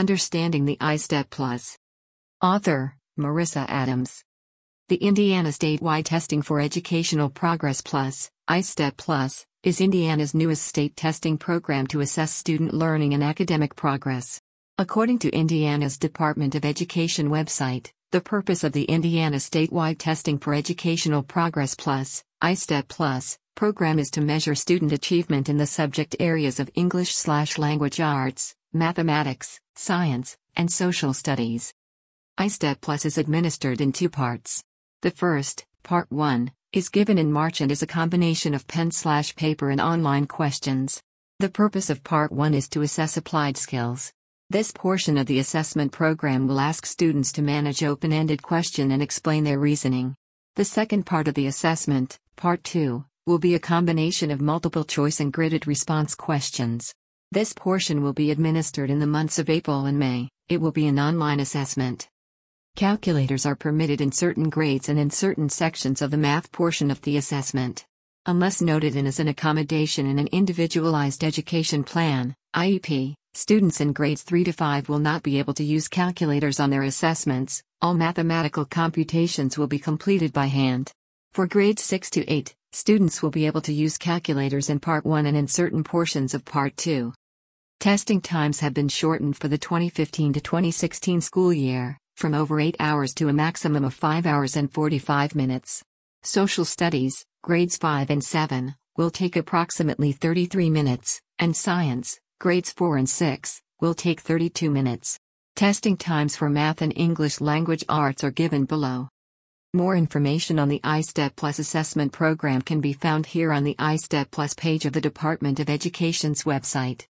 Understanding the ISTEP Plus. Author Marissa Adams. The Indiana Statewide Testing for Educational Progress Plus, ISTEP Plus, is Indiana's newest state testing program to assess student learning and academic progress. According to Indiana's Department of Education website, the purpose of the Indiana Statewide Testing for Educational Progress Plus, ISTEP Plus, program is to measure student achievement in the subject areas of English slash Language arts, mathematics, science, and social studies. ISTEP Plus is administered in two parts. The first, Part 1, is given in March and is a combination of pen slash paper and online questions. The purpose of Part 1 is to assess applied skills. This portion of the assessment program will ask students to manage open ended question and explain their reasoning. The second part of the assessment, Part 2, will be a combination of multiple choice and gridded response questions. This portion will be administered in the months of April and May. It will be an online assessment. Calculators are permitted in certain grades and in certain sections of the math portion of the assessment. Unless noted in as an accommodation in an individualized education plan, IEP, students in grades 3 to 5 will not be able to use calculators on their assessments, all mathematical computations will be completed by hand. For grades 6 to 8, students will be able to use calculators in Part 1 and in certain portions of Part 2. Testing times have been shortened for the 2015 to 2016 school year, from over 8 hours to a maximum of 5 hours and 45 minutes. Social Studies, grades 5 and 7, will take approximately 33 minutes, and Science, grades 4 and 6, will take 32 minutes. Testing times for math and English language arts are given below. More information on the ISTEP Plus assessment program can be found here on the ISTEP Plus page of the Department of Education's website.